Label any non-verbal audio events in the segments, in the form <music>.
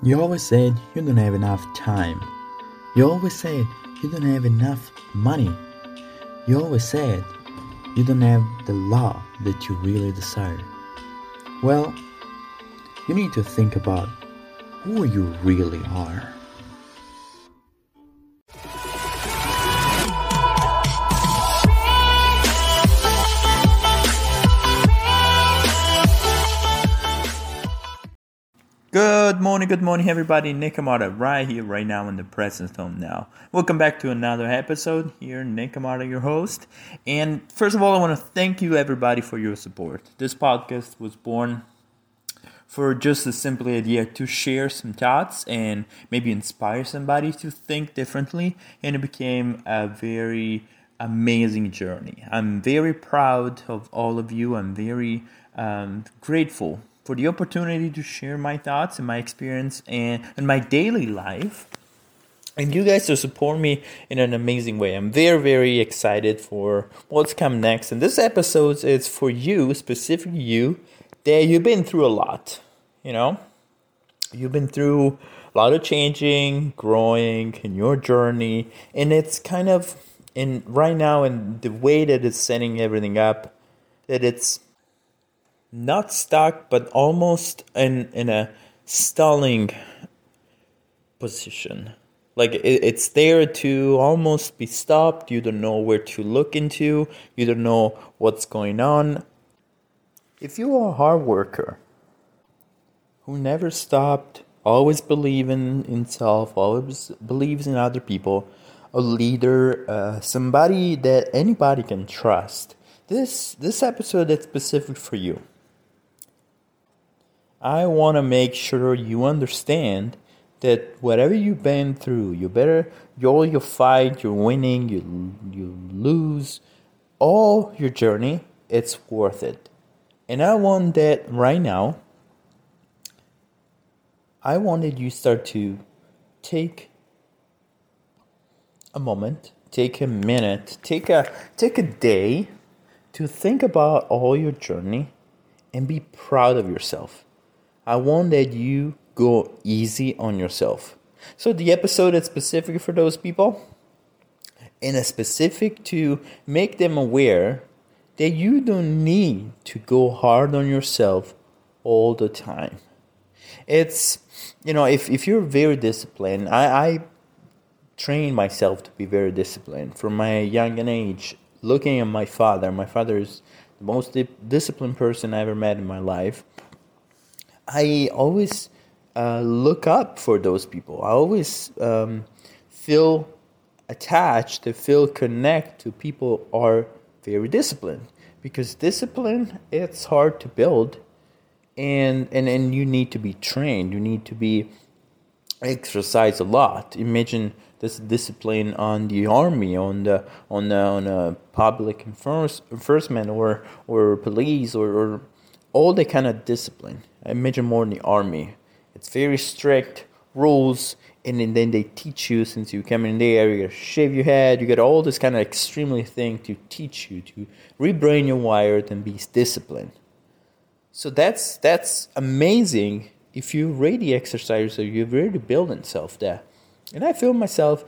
You always said you don't have enough time. You always said you don't have enough money. You always said you don't have the love that you really desire. Well, you need to think about who you really are. Good morning, good morning, everybody. Nick right here, right now in the present home now. Welcome back to another episode here. Nick your host. And first of all, I want to thank you, everybody, for your support. This podcast was born for just a simple idea to share some thoughts and maybe inspire somebody to think differently. And it became a very amazing journey. I'm very proud of all of you. I'm very um, grateful for the opportunity to share my thoughts and my experience and, and my daily life. And you guys to support me in an amazing way. I'm very, very excited for what's come next. And this episode is for you, specifically you, that you've been through a lot. You know, you've been through a lot of changing, growing in your journey, and it's kind of in right now in the way that it's setting everything up, that it's not stuck, but almost in in a stalling position. Like it, it's there to almost be stopped. You don't know where to look into. You don't know what's going on. If you are a hard worker who never stopped, always believe in, in self, always believes in other people, a leader, uh, somebody that anybody can trust. This this episode is specific for you. I want to make sure you understand that whatever you've been through, you better, all your fight, you're winning, you you lose, all your journey, it's worth it. And I want that right now. I wanted you start to take a moment, take a minute, take a take a day to think about all your journey and be proud of yourself I want that you go easy on yourself. So the episode is specific for those people and it's specific to make them aware that you don't need to go hard on yourself all the time. It's you know, if, if you're very disciplined, I, I train myself to be very disciplined from my young age. Looking at my father, my father is the most disciplined person I ever met in my life I always uh, look up for those people. I always um, feel attached, to feel connect to people are very disciplined because discipline it's hard to build and and and you need to be trained you need to be exercise a lot imagine this discipline on the army on the on the, on a public enforcement or or police or, or all the kind of discipline. I imagine more in the army. It's very strict rules, and then they teach you since you come in there, you gotta shave your head, you get all this kind of extremely thing to teach you to rebrain your wired and be disciplined. So that's that's amazing if you really exercise so you've really built yourself there. And I feel myself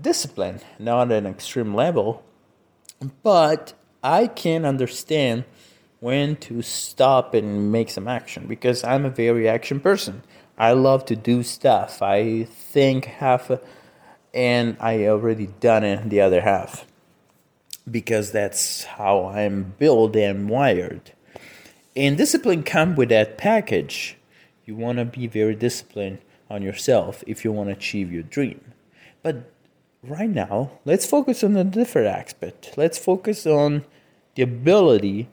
disciplined, not at an extreme level, but I can understand when to stop and make some action because I'm a very action person. I love to do stuff. I think half, and I already done it the other half because that's how I'm built and wired. And discipline come with that package. You want to be very disciplined on yourself if you want to achieve your dream. But right now, let's focus on a different aspect. Let's focus on the ability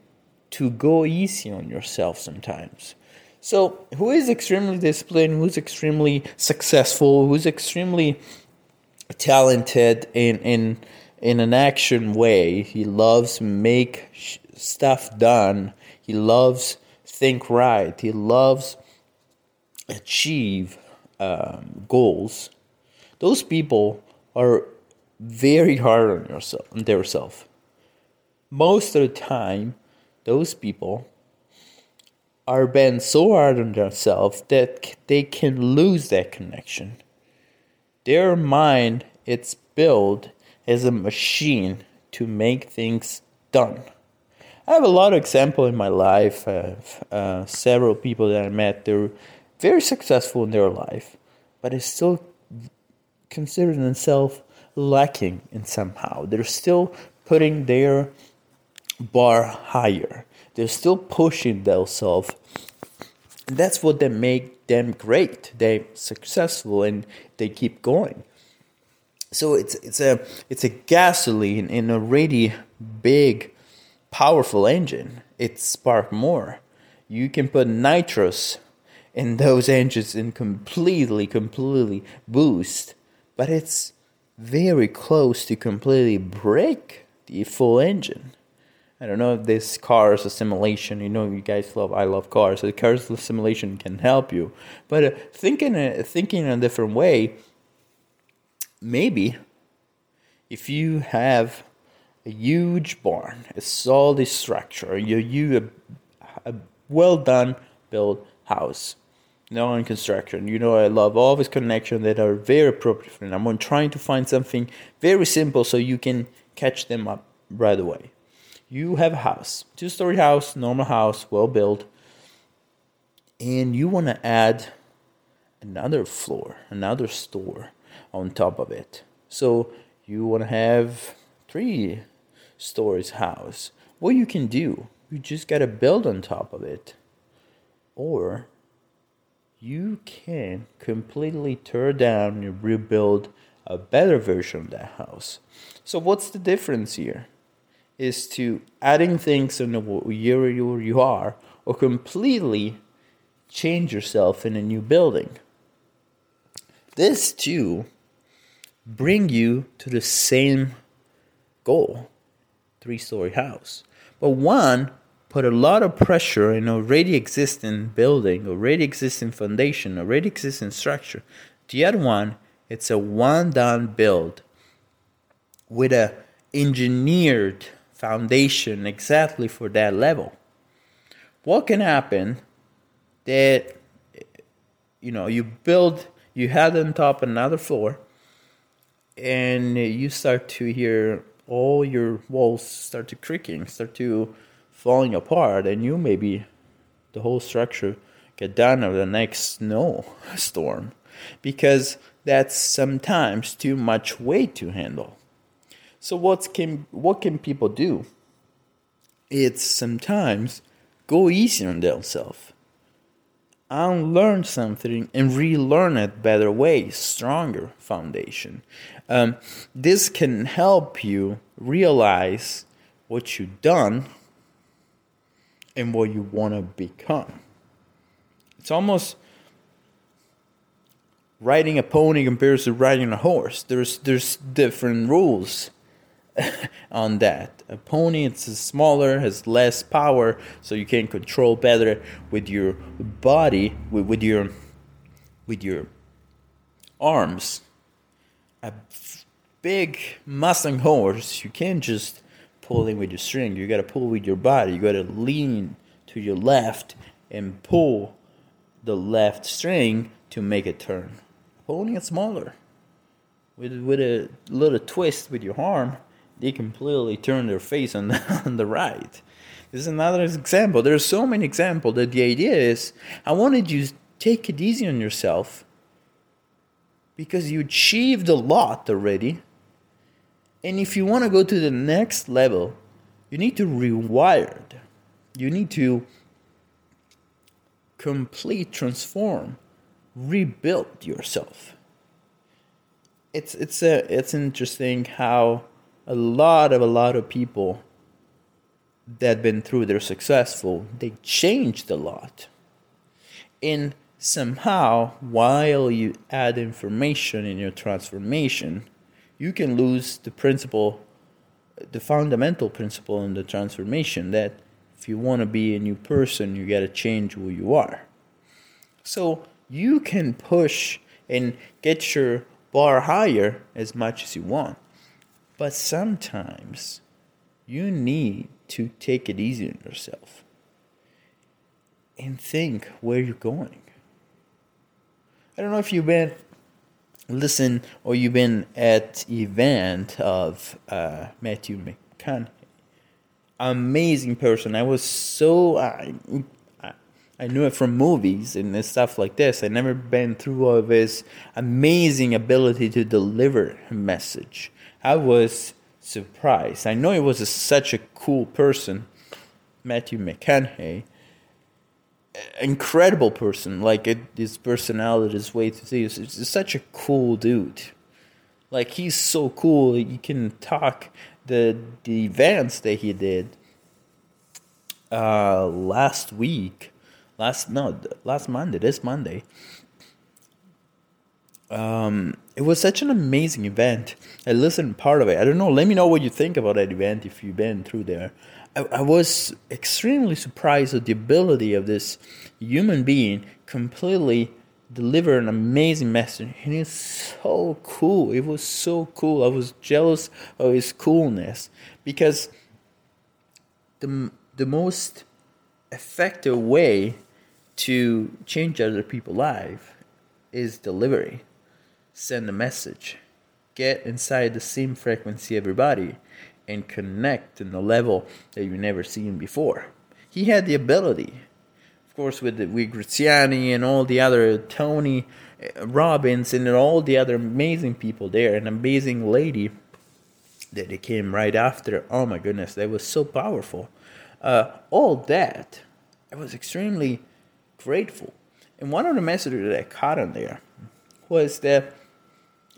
to go easy on yourself sometimes. So, who is extremely disciplined, who's extremely successful, who's extremely talented in in in an action way. He loves make sh- stuff done. He loves think right. He loves achieve um, goals. Those people are very hard on yourself on themselves. Most of the time, those people are bent so hard on themselves that they can lose that connection. Their mind it's built as a machine to make things done. I have a lot of example in my life. of uh, several people that I met. They're very successful in their life, but they still consider themselves lacking in somehow. They're still putting their bar higher. They're still pushing themselves. And that's what they make them great. They're successful and they keep going. So it's it's a it's a gasoline in a really big, powerful engine. It spark more. You can put nitrous in those engines and completely, completely boost, but it's very close to completely break the full engine. I don't know if this cars simulation. You know, you guys love. I love cars. So the cars simulation can help you, but uh, thinking uh, thinking in a different way. Maybe if you have a huge barn, a solid structure, you you a, a well done built house, now in construction. You know, I love all these connections that are very appropriate for them. I'm trying to find something very simple so you can catch them up right away. You have a house, two story house, normal house, well built, and you want to add another floor, another store on top of it. So you want to have three stories house. What you can do, you just got to build on top of it. Or you can completely tear down and rebuild a better version of that house. So what's the difference here? Is to adding things in year you are, or completely change yourself in a new building. This too bring you to the same goal, three-story house. But one put a lot of pressure in already existing building, already existing foundation, already existing structure. The other one, it's a one done build with a engineered foundation exactly for that level. What can happen that you know you build you had on top another floor and you start to hear all your walls start to creaking, start to falling apart, and you maybe the whole structure get done of the next snow storm because that's sometimes too much weight to handle. So what can what can people do? It's sometimes go easy on themselves. Unlearn something and relearn it better way, stronger foundation. Um, this can help you realize what you've done and what you want to become. It's almost riding a pony compared to riding a horse. There's there's different rules <laughs> on that. A pony it's smaller, has less power, so you can control better with your body, with, with your with your arms. A big Mustang horse, you can't just pulling with your string. You got to pull with your body. You got to lean to your left and pull the left string to make it turn. Pulling it smaller. With, with a little twist with your arm, they completely turn their face on the, <laughs> on the right. This is another example. There are so many examples that the idea is I wanted you to take it easy on yourself because you achieved a lot already and if you want to go to the next level, you need to rewire. You need to complete transform, rebuild yourself. It's it's a it's interesting how a lot of a lot of people that been through they're successful, they changed a lot. And somehow while you add information in your transformation, you can lose the principle, the fundamental principle in the transformation that if you want to be a new person, you got to change who you are. So you can push and get your bar higher as much as you want. But sometimes you need to take it easy on yourself. and think where you're going. I don't know if you've been listen or you've been at event of uh, Matthew McConaughey. Amazing person. I was so I, I, knew it from movies and stuff like this. I never been through all of his amazing ability to deliver a message. I was surprised. I know he was a, such a cool person, Matthew McConaughey incredible person. Like it, his personality, his way to see, is such a cool dude. Like he's so cool. You can talk the the events that he did uh, last week, last no last Monday, this Monday. Um, it was such an amazing event. I listened part of it. I don't know. Let me know what you think about that event if you've been through there. I, I was extremely surprised at the ability of this human being completely deliver an amazing message and it's so cool it was so cool i was jealous of his coolness because the, the most effective way to change other people's life is delivery send a message get inside the same frequency everybody and connect in a level that you've never seen before. He had the ability, of course, with the, with Graziani and all the other Tony uh, Robbins and all the other amazing people there, an amazing lady that they came right after. Oh my goodness, that was so powerful. Uh, all that, I was extremely grateful. And one of the messages that I caught on there was that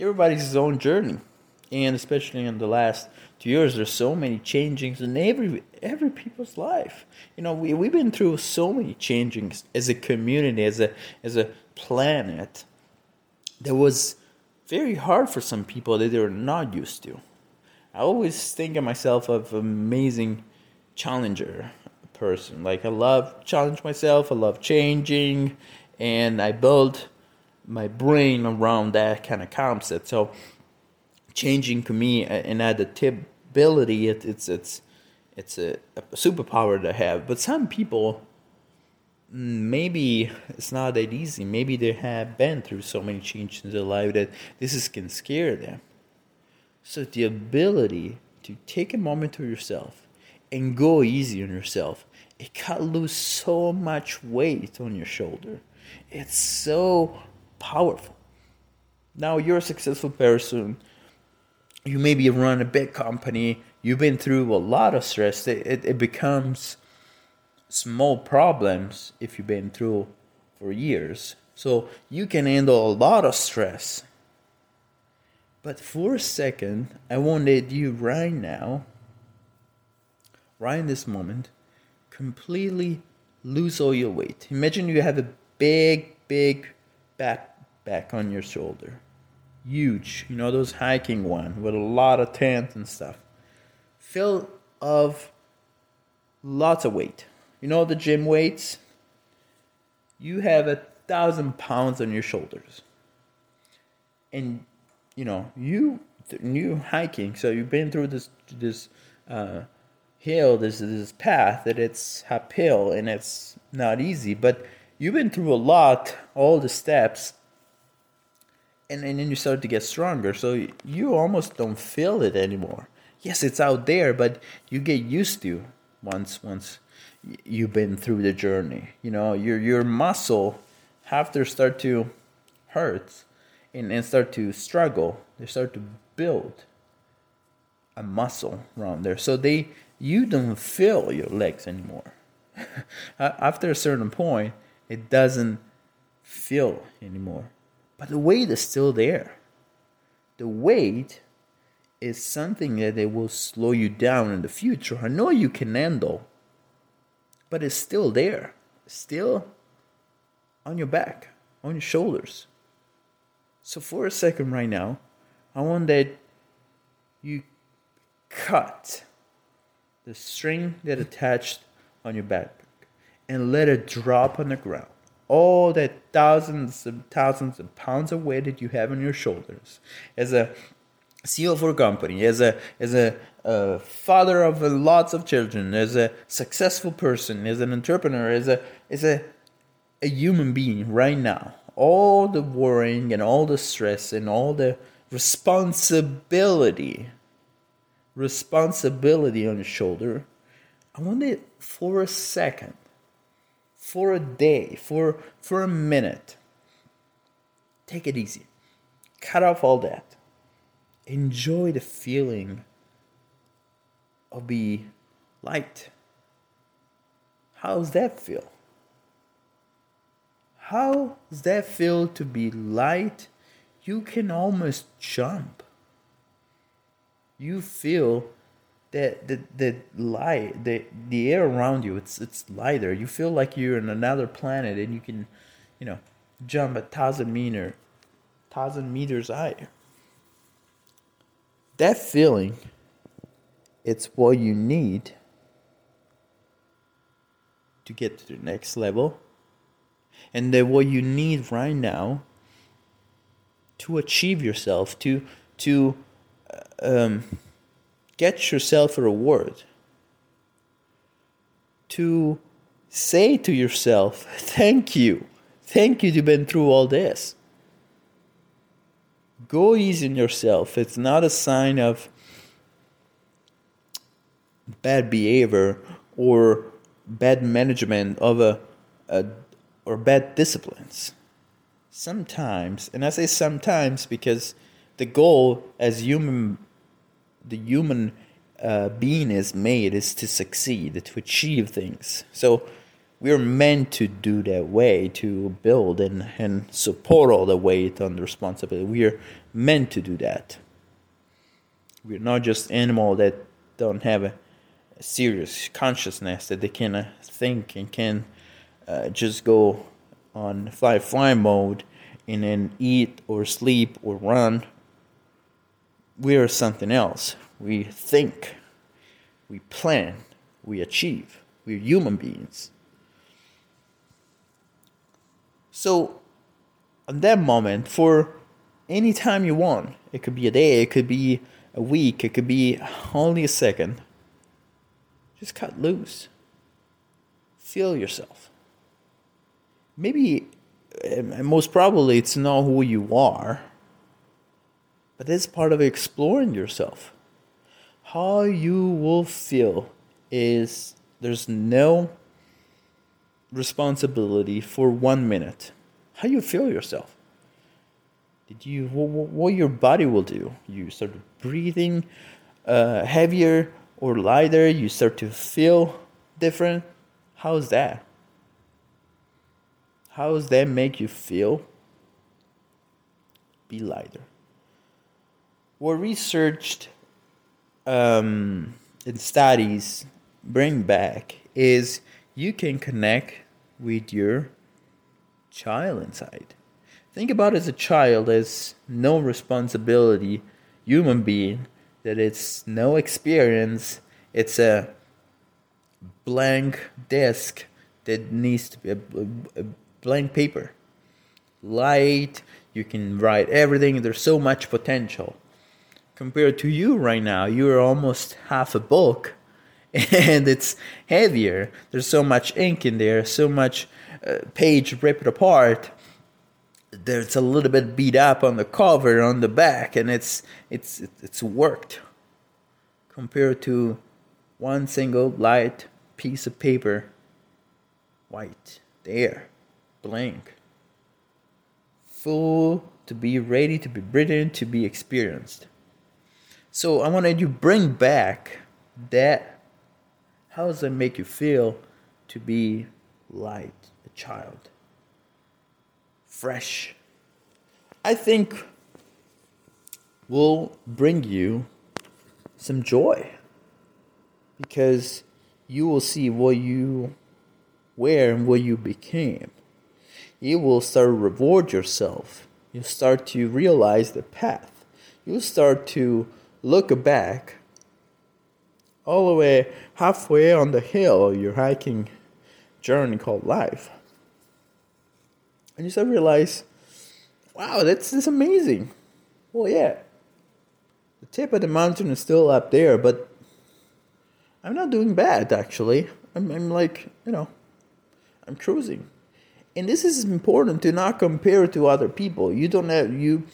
everybody's his own journey, and especially in the last two years, there's so many changings in every every people's life. You know, we we've been through so many changings as a community, as a as a planet. That was very hard for some people that they were not used to. I always think of myself of amazing challenger person. Like I love challenge myself. I love changing, and I build my brain around that kind of concept. So changing to me and adaptability it, it's it's it's a, a superpower to have. But some people maybe it's not that easy. Maybe they have been through so many changes in their life that this is can scare them. So the ability to take a moment to yourself and go easy on yourself it can lose so much weight on your shoulder. It's so powerful now you're a successful person you maybe run a big company, you've been through a lot of stress, it, it, it becomes small problems if you've been through for years. So you can handle a lot of stress. But for a second, I wanted you right now, right in this moment, completely lose all your weight. Imagine you have a big, big backpack on your shoulder huge. You know those hiking one with a lot of tents and stuff, filled of lots of weight. You know the gym weights. You have a thousand pounds on your shoulders, and you know you new hiking. So you've been through this this uh, hill, this this path that it's uphill and it's not easy, but you've been through a lot, all the steps and, and then you start to get stronger. So you almost don't feel it anymore. Yes it's out there but you get used to once once you've been through the journey. You know your your muscle have to start to hurt and, and start to struggle. They start to build a muscle around there. So they you don't feel your legs anymore. <laughs> After a certain point it doesn't feel anymore but the weight is still there. The weight is something that it will slow you down in the future. I know you can handle, but it's still there, still on your back, on your shoulders. So for a second right now, I want that you cut the string that attached on your back and let it drop on the ground all that thousands and thousands of pounds of weight that you have on your shoulders. As a CEO for a company, as a as a father of lots of children, as a successful person, as an entrepreneur, as a as a a human being right now, all the worrying and all the stress and all the responsibility, responsibility on your shoulder, I want it for a second, for a day, for for a minute. Take it easy. Cut off all that. Enjoy the feeling of be light. How's that feel? How does that feel to be light? You can almost jump. You feel that the the light the the air around you it's it's lighter. You feel like you're in another planet and you can, you know, jump a thousand meter thousand meters higher. That feeling it's what you need to get to the next level and that what you need right now to achieve yourself to to um, get yourself a reward. To say to yourself <laughs> thank you. Thank you to been through all this. Go easy on yourself. It's not a sign of bad behavior or bad management of a, a or bad disciplines. Sometimes, and I say sometimes because the goal as human, the human uh, being is made is to succeed, to achieve things. So we're meant to do that way, to build and, and support all the weight and responsibility. We are meant to do that. We're not just animal that don't have a, a serious consciousness that they can uh, think and can uh, just go on fly fly mode and then eat or sleep or run. We are something else. We think, we plan, we achieve. We're human beings. So, at that moment, for any time you want, it could be a day, it could be a week, it could be only a second, just cut loose. Feel yourself maybe most probably it's not who you are but it's part of exploring yourself. How you will feel is there's no responsibility for one minute. How you feel yourself. Did you what your body will do. You start breathing uh, heavier or lighter. You start to feel different. How's that? How does that make you feel? Be lighter. What researched um, and studies bring back is you can connect with your child inside. Think about as a child as no responsibility, human being, that it's no experience, it's a blank disk that needs to be a, a, blank paper. Light, you can write everything, there's so much potential. Compared to you right now, you're almost half a book <laughs> and it's heavier. There's so much ink in there, so much uh, page ripped apart. There's a little bit beat up on the cover, on the back, and it's it's it's worked compared to one single light piece of paper, white there blank. Full to be ready to be written, to be experienced. So I wanted you bring back that. How does that make you feel to be light, a child? Fresh. I think will bring you some joy because you will see what you were and what you became you will start to reward yourself. You start to realize the path. You start to look back all the way halfway on the hill your hiking journey called life. And you start to realize, wow, that's, that's amazing. Well, yeah. The tip of the mountain is still up there, but I'm not doing bad actually. I'm, I'm like, you know, I'm cruising. And this is important to not compare to other people. You don't have you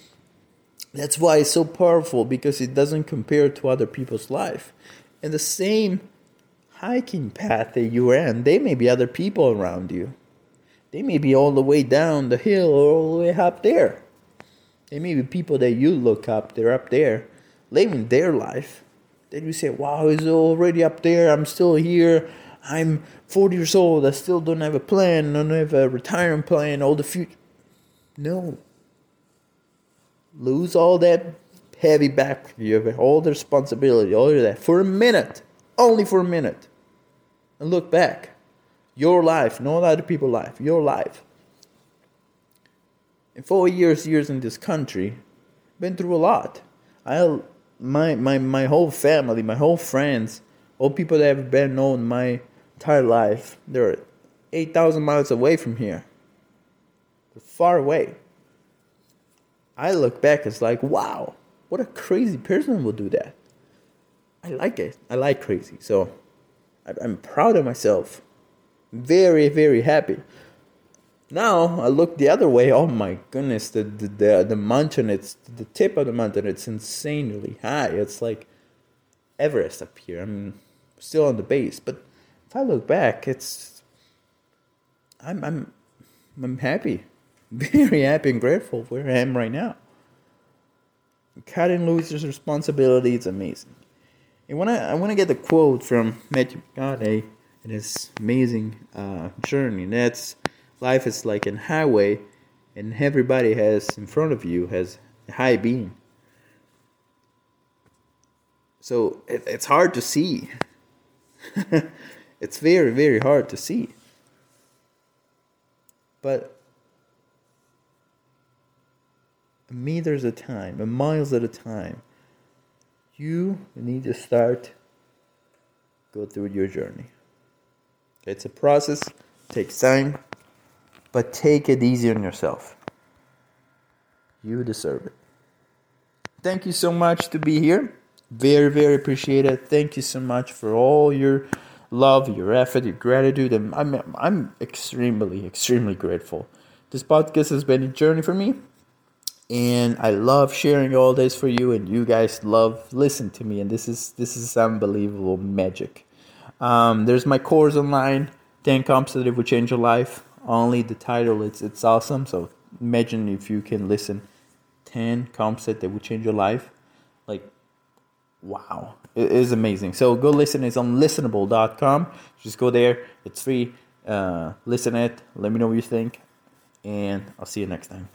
that's why it's so powerful because it doesn't compare to other people's life. And the same hiking path that you are in, they may be other people around you. They may be all the way down the hill or all the way up there. They may be people that you look up, they're up there, living their life. Then you say, wow, he's already up there, I'm still here. I'm 40 years old, I still don't have a plan, I don't have a retirement plan, all the future. No. Lose all that heavy back, you have all the responsibility, all of that, for a minute, only for a minute. And look back. Your life, not other people's life, your life. In four years, years in this country, been through a lot. I, my, my, my whole family, my whole friends, all people that have been known my entire life, they're 8,000 miles away from here. They're far away. I look back, it's like, wow, what a crazy person would do that. I like it. I like crazy. So I'm proud of myself. Very, very happy. Now I look the other way. Oh my goodness, the the the, the mountain. It's the tip of the mountain. It's insanely high. It's like Everest up here. I'm still on the base, but if I look back, it's I'm I'm I'm happy, very happy and grateful where I am right now. Cutting loose responsibility is amazing. And when I I want to get the quote from Matthew McConaughey in his amazing uh, journey. That's life is like a highway, and everybody has in front of you has a high beam. So it, it's hard to see. <laughs> it's very very hard to see. But meters at a time, miles at a time, you need to start go through your journey. It's a process, takes time, but take it easy on yourself. You deserve it. Thank you so much to be here. Very, very appreciated. Thank you so much for all your love, your effort, your gratitude. And I'm, I'm extremely, extremely grateful. This podcast has been a journey for me. And I love sharing all this for you, and you guys love listen to me, and this is this is unbelievable magic. Um, there's my course online, 10 comps that will change your life. Only the title, it's it's awesome. So imagine if you can listen 10 comps that will change your life. Like, wow, it is amazing. So go listen. It's on listenable.com. Just go there. It's free. Uh, listen it. Let me know what you think. And I'll see you next time.